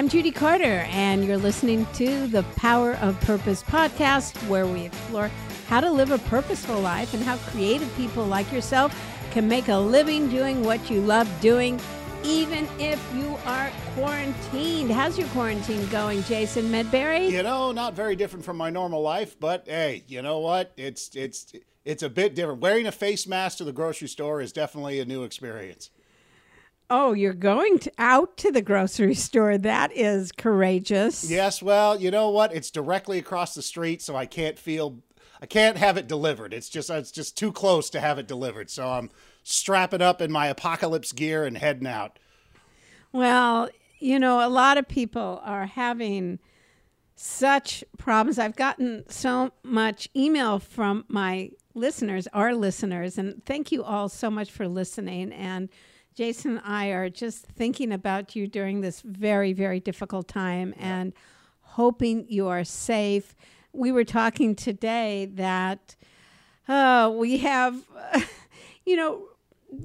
I'm Judy Carter, and you're listening to the Power of Purpose podcast, where we explore how to live a purposeful life and how creative people like yourself can make a living doing what you love doing, even if you are quarantined. How's your quarantine going, Jason Medberry? You know, not very different from my normal life, but hey, you know what? It's it's it's a bit different. Wearing a face mask to the grocery store is definitely a new experience. Oh, you're going to, out to the grocery store. That is courageous. Yes, well, you know what? It's directly across the street, so I can't feel I can't have it delivered. It's just it's just too close to have it delivered. So I'm strapping up in my apocalypse gear and heading out. Well, you know, a lot of people are having such problems. I've gotten so much email from my listeners, our listeners, and thank you all so much for listening and Jason and I are just thinking about you during this very, very difficult time yeah. and hoping you are safe. We were talking today that uh, we have, uh, you know,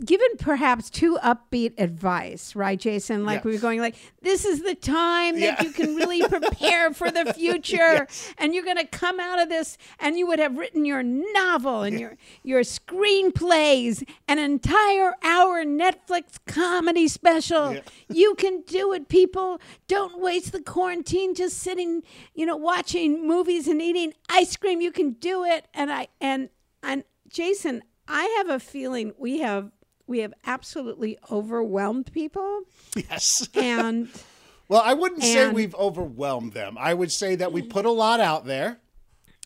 given perhaps too upbeat advice, right, Jason? Like we were going like, this is the time that yeah. you can really prepare for the future, yes. and you're going to come out of this, and you would have written your novel and your your screenplays, an entire hour Netflix comedy special. Yeah. you can do it, people. Don't waste the quarantine just sitting, you know, watching movies and eating ice cream. You can do it, and I and and Jason. I have a feeling we have we have absolutely overwhelmed people. Yes. And well, I wouldn't and, say we've overwhelmed them. I would say that we put a lot out there.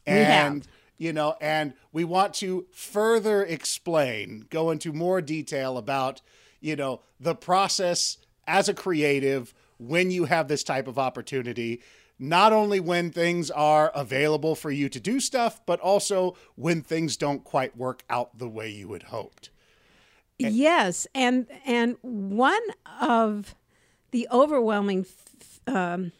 And you know, and we want to further explain, go into more detail about, you know, the process as a creative when you have this type of opportunity not only when things are available for you to do stuff, but also when things don't quite work out the way you had hoped. Yes, and and one of the overwhelming f- um,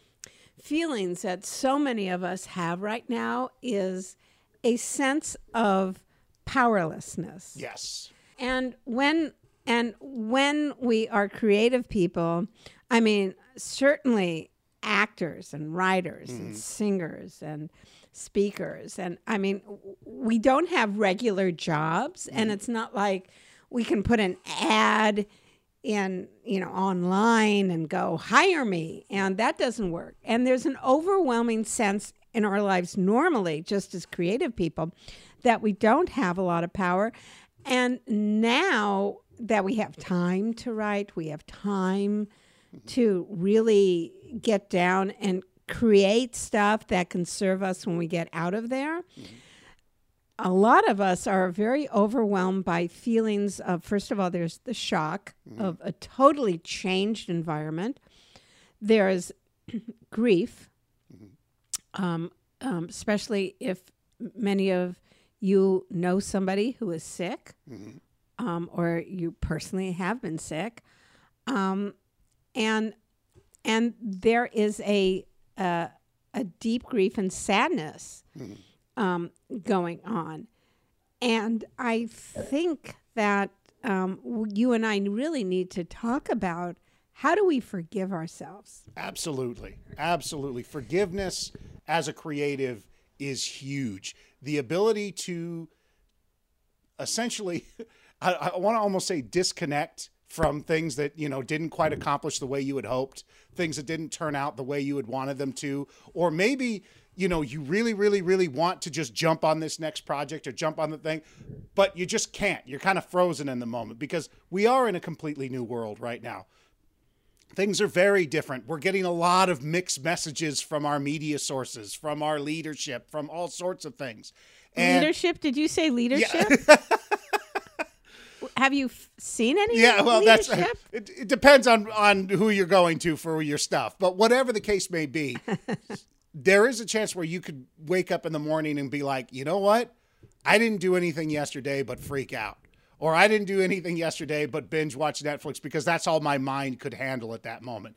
feelings that so many of us have right now is a sense of powerlessness. Yes. And when and when we are creative people, I mean, certainly actors and writers mm-hmm. and singers and speakers and I mean, we don't have regular jobs mm-hmm. and it's not like we can put an ad in you know online and go hire me and that doesn't work. And there's an overwhelming sense in our lives normally just as creative people that we don't have a lot of power. And now that we have time to write we have time to really get down and create stuff that can serve us when we get out of there mm-hmm a lot of us are very overwhelmed by feelings of, first of all, there's the shock mm-hmm. of a totally changed environment. There's grief, mm-hmm. um, um, especially if many of you know somebody who is sick mm-hmm. um, or you personally have been sick. Um, and and there is a, uh, a deep grief and sadness. Mm-hmm um, going on. And I think that um, you and I really need to talk about how do we forgive ourselves? Absolutely. Absolutely. Forgiveness as a creative is huge. The ability to essentially, I, I want to almost say disconnect from things that you know didn't quite accomplish the way you had hoped things that didn't turn out the way you had wanted them to or maybe you know, you really, really, really want to just jump on this next project or jump on the thing, but you just can't. You're kind of frozen in the moment because we are in a completely new world right now. Things are very different. We're getting a lot of mixed messages from our media sources, from our leadership, from all sorts of things. And leadership? Did you say leadership? Yeah. Have you f- seen any? Yeah, well, leadership? that's it, it depends on on who you're going to for your stuff. But whatever the case may be, there is a chance where you could wake up in the morning and be like, you know what? I didn't do anything yesterday but freak out. Or I didn't do anything yesterday but binge watch Netflix because that's all my mind could handle at that moment.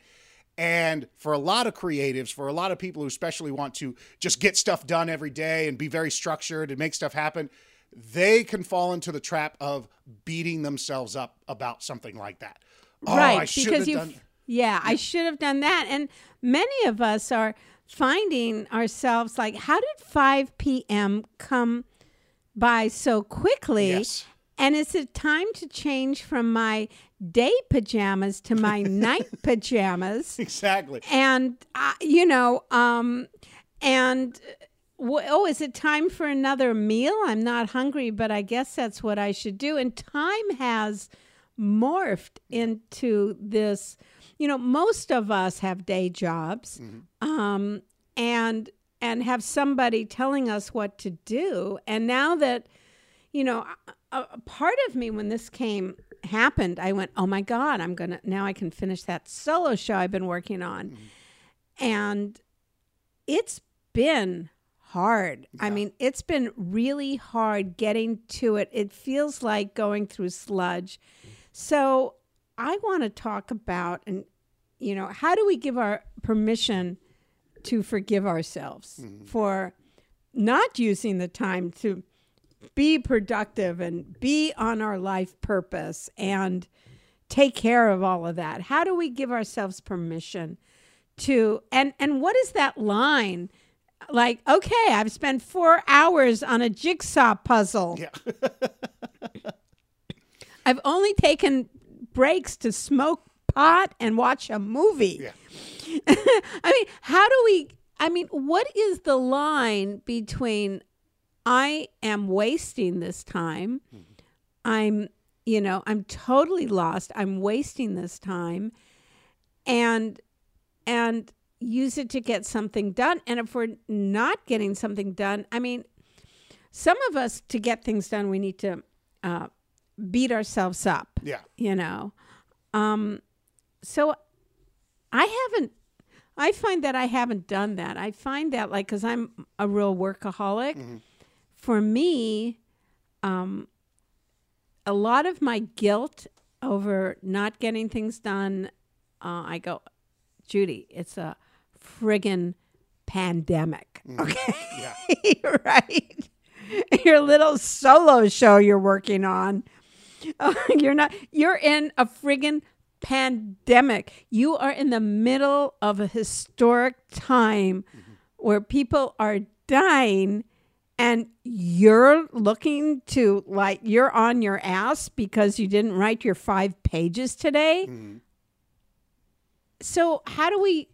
And for a lot of creatives, for a lot of people who especially want to just get stuff done every day and be very structured and make stuff happen, they can fall into the trap of beating themselves up about something like that. Oh, right, because you done- Yeah, I should have done that. And many of us are finding ourselves like, how did 5 p.m. come by so quickly? Yes. And is it time to change from my day pajamas to my night pajamas? Exactly. And, uh, you know, um, and oh, is it time for another meal? I'm not hungry, but I guess that's what I should do. And time has morphed into this. You know, most of us have day jobs, mm-hmm. um, and and have somebody telling us what to do. And now that you know, a, a part of me when this came happened, I went, "Oh my god, I'm gonna now I can finish that solo show I've been working on," mm-hmm. and it's been hard. I mean, it's been really hard getting to it. It feels like going through sludge. Mm-hmm. So I want to talk about and you know, how do we give our permission to forgive ourselves mm-hmm. for not using the time to be productive and be on our life purpose and take care of all of that? How do we give ourselves permission to and and what is that line? Like, okay, I've spent 4 hours on a jigsaw puzzle. Yeah. I've only taken breaks to smoke pot and watch a movie. Yeah. I mean, how do we? I mean, what is the line between I am wasting this time, I'm, you know, I'm totally lost, I'm wasting this time, and and use it to get something done. And if we're not getting something done, I mean, some of us to get things done, we need to uh, beat ourselves up Yeah. you know um so i haven't i find that i haven't done that. I find that like because i'm a real workaholic. For me um a lot of my guilt over not getting things done uh, i go judy it's a friggin pandemic. Okay? Yeah. right. Your little solo show you're working on. You're not you're in a friggin pandemic. You are in the middle of a historic time mm-hmm. where people are dying and you're looking to like you're on your ass because you didn't write your five pages today? Mm-hmm. So how do we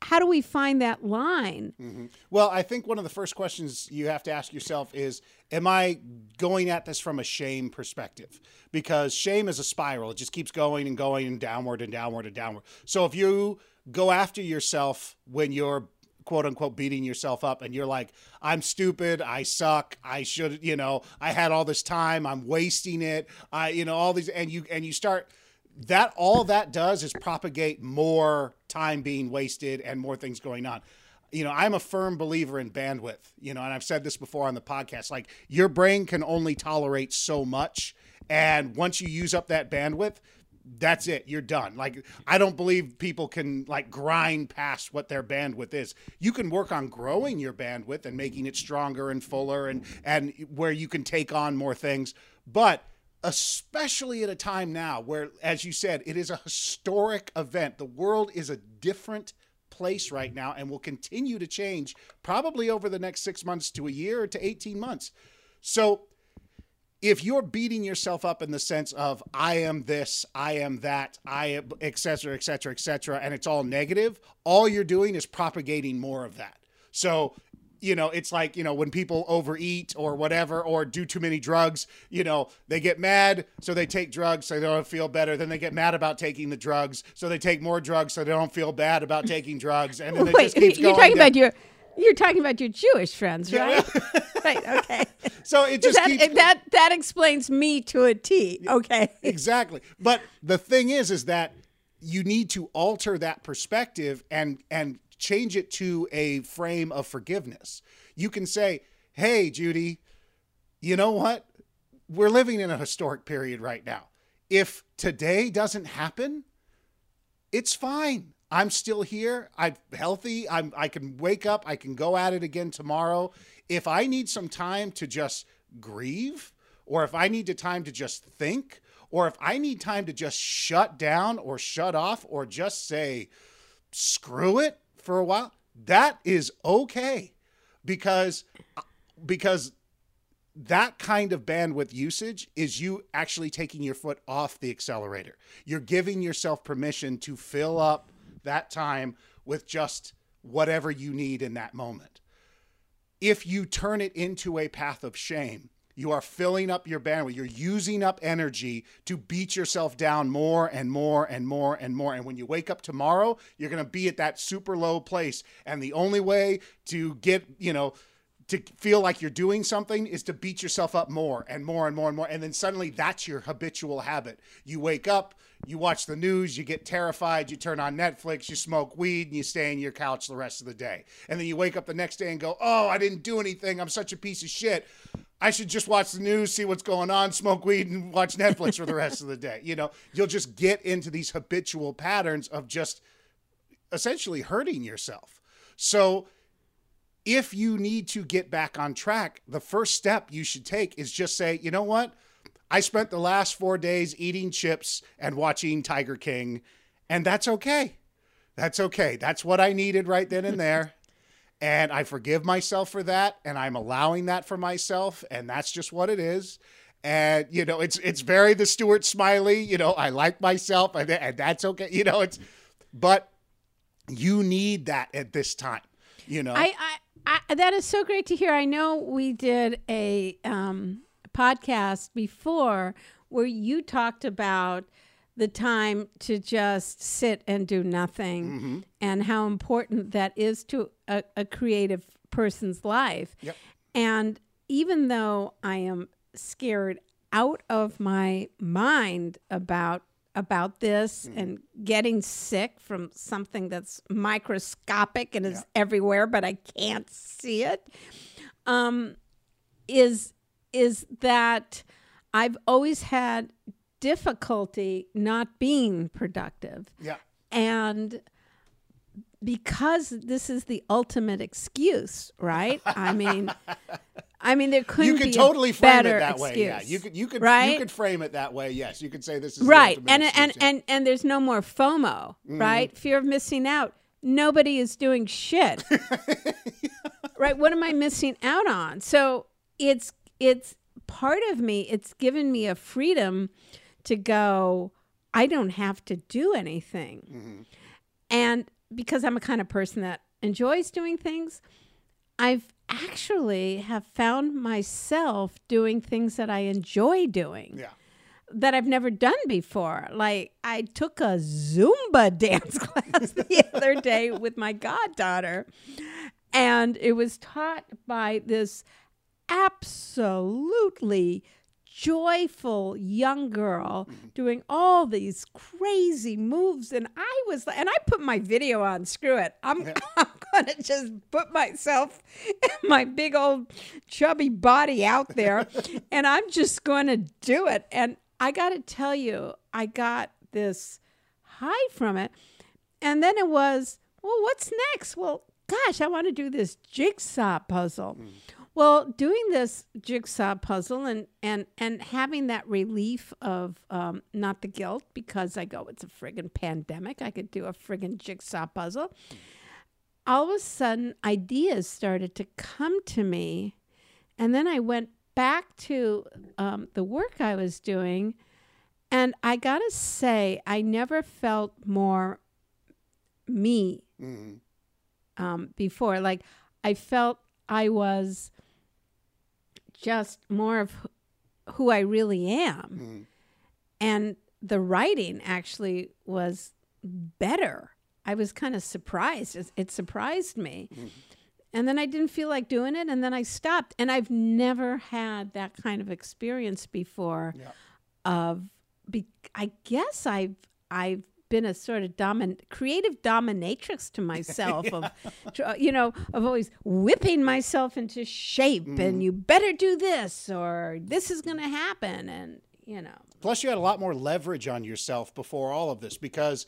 how do we find that line mm-hmm. Well, I think one of the first questions you have to ask yourself is Am I going at this from a shame perspective? Because shame is a spiral, it just keeps going and going and downward and downward and downward. So if you go after yourself when you're quote unquote beating yourself up and you're like, I'm stupid, I suck, I should, you know, I had all this time, I'm wasting it, I, you know, all these, and you, and you start, that all that does is propagate more time being wasted and more things going on. You know i'm a firm believer in bandwidth you know and i've said this before on the podcast like your brain can only tolerate so much and once you use up that bandwidth that's it you're done. Like i don't believe people can like grind past what their bandwidth is. You can work on growing your bandwidth and making it stronger and fuller and and where you can take on more things but especially at a time now where as you said it is a historic event the world is a different place right now and will continue to change probably over the next 6 months to a year to 18 months so if you're beating yourself up in the sense of I am this, I am that, I am et cetera, et cetera, et cetera, and it's all negative, all you're doing is propagating more of that. So, you know, it's like, you know, when people overeat or whatever, or do too many drugs, you know, they get mad, so they take drugs so they don't feel better. Then they get mad about taking the drugs, so they take more drugs so they don't feel bad about taking drugs. And then it Wait, just keeps you're going. talking down. about your you're talking about your Jewish friends, right? right. Okay. so it just that, keeps that that explains me to a T. Okay. exactly. But the thing is, is that you need to alter that perspective and and change it to a frame of forgiveness. You can say, "Hey, Judy, you know what? We're living in a historic period right now. If today doesn't happen, it's fine. I'm still here. I'm healthy. I'm I can wake up. I can go at it again tomorrow. If I need some time to just grieve or if I need the time to just think or if I need time to just shut down or shut off or just say, screw it for a while, that is okay because because that kind of bandwidth usage is you actually taking your foot off the accelerator. You're giving yourself permission to fill up that time with just whatever you need in that moment. If you turn it into a path of shame, you are filling up your bandwidth. You're using up energy to beat yourself down more and more and more and more. And when you wake up tomorrow, you're going to be at that super low place. And the only way to get, you know, to feel like you're doing something is to beat yourself up more and more and more and more. And then suddenly that's your habitual habit. You wake up, you watch the news, you get terrified, you turn on Netflix, you smoke weed, and you stay in your couch the rest of the day. And then you wake up the next day and go, Oh, I didn't do anything. I'm such a piece of shit. I should just watch the news, see what's going on, smoke weed, and watch Netflix for the rest of the day. You know, you'll just get into these habitual patterns of just essentially hurting yourself. So, if you need to get back on track, the first step you should take is just say, you know what? I spent the last four days eating chips and watching Tiger King, and that's okay. That's okay. That's what I needed right then and there. and I forgive myself for that, and I'm allowing that for myself, and that's just what it is. And you know, it's it's very the Stuart Smalley. You know, I like myself, and, and that's okay. You know, it's but you need that at this time. You know, I, I, I that is so great to hear. I know we did a um, podcast before where you talked about the time to just sit and do nothing Mm-hmm. and how important that is to a, a creative person's life. Yep. And even though I am scared out of my mind about about this Mm-hmm. and getting sick from something that's microscopic and is everywhere but I can't see it um is is that I've always had difficulty not being productive yeah, and because this is the ultimate excuse, right? I mean, I mean, there couldn't you be could totally frame it that excuse, way. Yeah, you could you could right? you could frame it that way. Yes, you could say this is right, and and yeah. and and there's no more FOMO, Mm-hmm. right? Fear of missing out. Nobody is doing shit, right? What am I missing out on? So it's it's part of me. It's given me a freedom to go. I don't have to do anything. Mm-hmm. And because I'm a kind of person that enjoys doing things, I've actually have found myself doing things that I enjoy doing yeah. that I've never done before. Like I took a Zumba dance class the other day with my goddaughter and it was taught by this absolutely joyful young girl doing all these crazy moves. And I was like and I put my video on screw it. I'm I'm going to just put myself my big old chubby body out there and I'm just going to do it. And I got to tell you I got this high from it. And then it was well what's next? Well gosh I want to do this jigsaw puzzle mm. Well, doing this jigsaw puzzle and and and having that relief of um, not the guilt because I go, it's a friggin' pandemic. I could do a friggin' jigsaw puzzle. All of a sudden, ideas started to come to me, and then I went back to um, the work I was doing, and I gotta say, I never felt more me Mhm. um, before. Like I felt I was just more of who I really am. Mhm. And the writing actually was better. I was kind of surprised. It, it surprised me. And then I didn't feel like doing it. And then I stopped. And I've never had that kind of experience before Yeah. of, be, I guess I've, I've been a sort of domin- creative dominatrix to myself of, uh, you know, of always whipping myself into shape and mm. you better do this or this is going to happen. And, you know, Plus, you had a lot more leverage on yourself before all of this because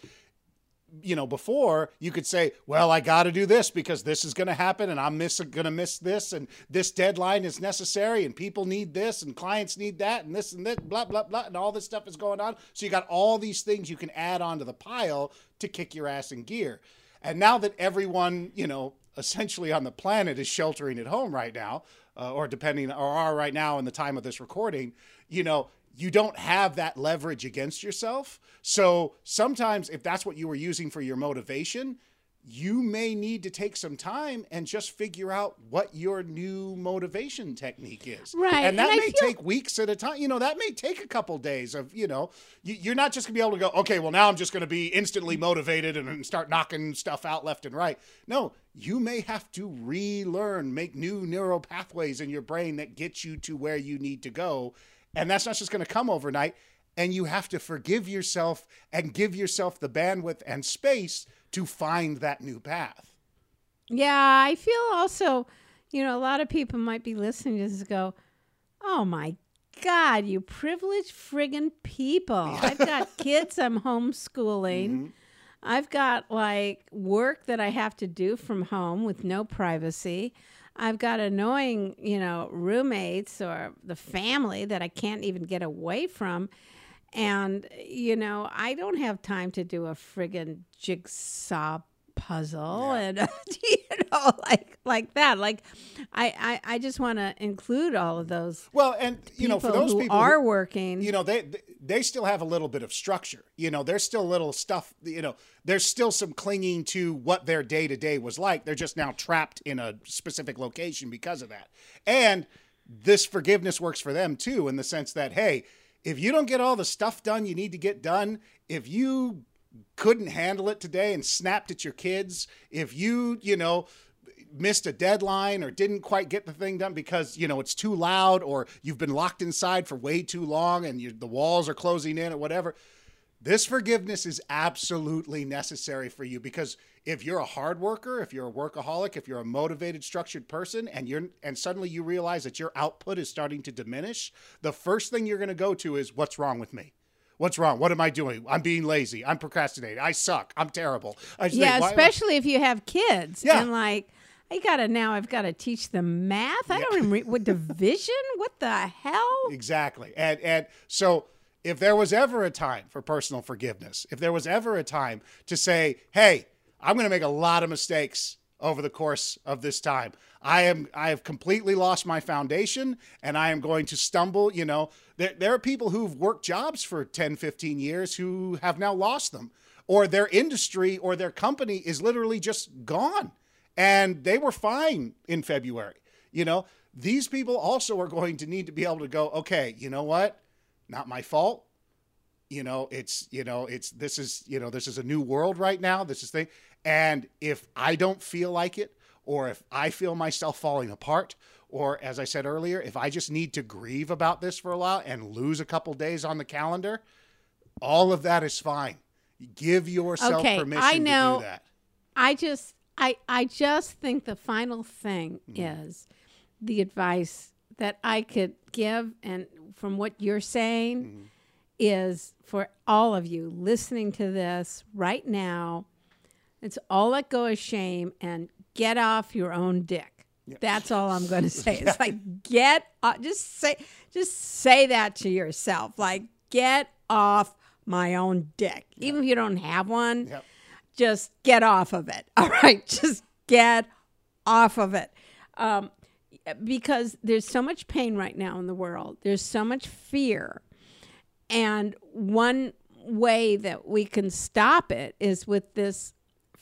you know, before you could say, well, I got to do this because this is going to happen and I'm miss going to miss this and this deadline is necessary and people need this and clients need that and this and that, blah, blah, blah. And all this stuff is going on. So you got all these things you can add onto the pile to kick your ass in gear. And now that everyone, you know, essentially on the planet is sheltering at home right now, uh, or depending, or are right now in the time of this recording, you know, you don't have that leverage against yourself. So sometimes, if that's what you were using for your motivation, you may need to take some time and just figure out what your new motivation technique is. Right. And that And may feel- take weeks at a time. You know, that may take a couple days of, you know, you- you're not just going to be able to go, okay, well, now I'm just going to be instantly motivated and and start knocking stuff out left and right. No, you may have to relearn, make new neural pathways in your brain that get you to where you need to go. And that's not just going to come overnight. And you have to forgive yourself and give yourself the bandwidth and space to find that new path. Yeah, I feel also, you know, a lot of people might be listening to this go, oh my God, you privileged friggin' people. I've got kids I'm homeschooling. Mm-hmm. I've got like work that I have to do from home with no privacy. I've got annoying, you know, roommates or the family that I can't even get away from. And, you know, I don't have time to do a friggin' jigsaw puzzle and you know like like that. Like i i, I just want to include all of those Well, and you know, for those who people who- are working you know they they still have a little bit of structure. You know there's still little stuff you know there's still some clinging to what their day to day was like. They're just now trapped in a specific location because of that. And this forgiveness works for them too in the sense that hey if you don't get all the stuff done you need to get done if you couldn't handle it today and snapped at your kids if you you know missed a deadline or didn't quite get the thing done because you know it's too loud or you've been locked inside for way too long and you, the walls are closing in or whatever. This forgiveness is absolutely necessary for you because if you're a hard worker if you're a workaholic if you're a motivated structured person and you're and suddenly you realize that your output is starting to diminish the first thing you're going to go to is what's wrong with me What's wrong? What am I doing? I'm being lazy. I'm procrastinating. I suck. I'm terrible. I just yeah think, especially if you have kids Yeah. and like i gotta now i've gotta teach them math i don't even re- what division what the hell Exactly. And and so if there was ever a time for personal forgiveness, if there was ever a time to say, "Hey, I'm going to make a lot of mistakes over the course of this time. I am I have completely lost my foundation and I am going to stumble, you know. There there are people who've worked jobs for 10, 15 years who have now lost them or their industry or their company is literally just gone and they were fine in February. You know, these people also are going to need to be able to go, okay, you know what? Not my fault. You know, it's, you know, it's, this is, you know, this is a new world right now. This is thing. And if I don't feel like it, or if I feel myself falling apart, or as I said earlier, if I just need to grieve about this for a while and lose a couple days on the calendar, all of that is fine. Give yourself Okay, permission I to know- do that. I just I I just think the final thing Mm-hmm. is the advice that I could give and from what you're saying Mm-hmm. is for all of you listening to this right now it's all let go of shame and get off your own dick. That's all I'm going to say. It's like get off, just say just say that to yourself. Like get off my own dick. Even if you don't have one, Yep. just get off of it. All right, just get off of it. Um, because there's so much pain right now in the world. There's so much fear. And one way that we can stop it is with this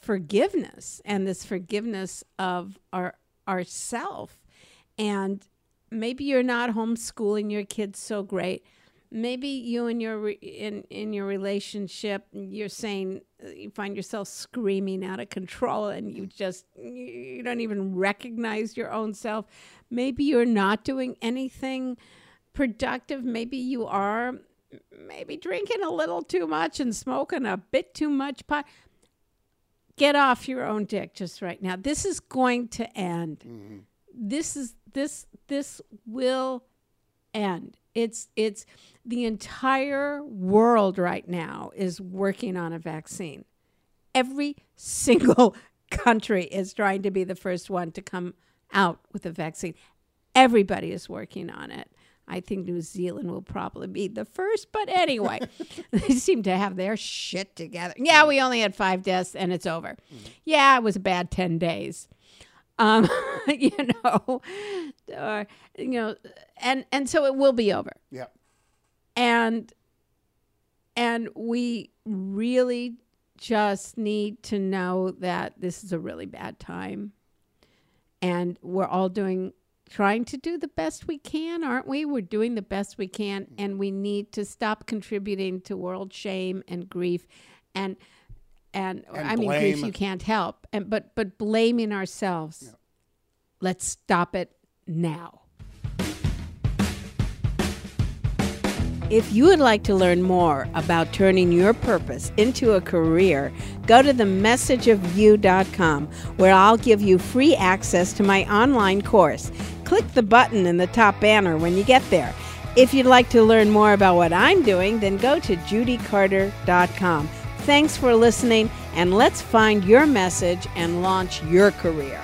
forgiveness and this forgiveness of our ourself. And maybe you're not homeschooling your kids so great. Maybe you and your re- in in your relationship, you're saying uh, you find yourself screaming out of control, and you just you don't even recognize your own self. Maybe you're not doing anything productive. Maybe you are maybe drinking a little too much and smoking a bit too much pot. Get off your own dick just right now. This is going to end. Mm-hmm. This is this this will end. It's it's the entire world right now is working on a vaccine. every single country is trying to be the first one to come out with a vaccine. Everybody is working on it. I think New Zealand will probably be the first, but anyway, they seem to have their shit together. Yeah, mm. we only had five deaths and it's over. Mm. Yeah, it was a bad 10 days. Um, you know, or, you know, and and so it will be over. Yeah. And and we really just need to know that this is a really bad time. And we're all doing trying to do the best we can, aren't we? We're doing the best we can and we need to stop contributing to world shame and grief and and, And I mean grief you can't help. And but but blaming ourselves. Let's stop it now. If you would like to learn more about turning your purpose into a career, go to themessageofyou.com where I'll give you free access to my online course. Click the button in the top banner when you get there. If you'd like to learn more about what I'm doing, then go to judycarter.com. Thanks for listening, and let's find your message and launch your career.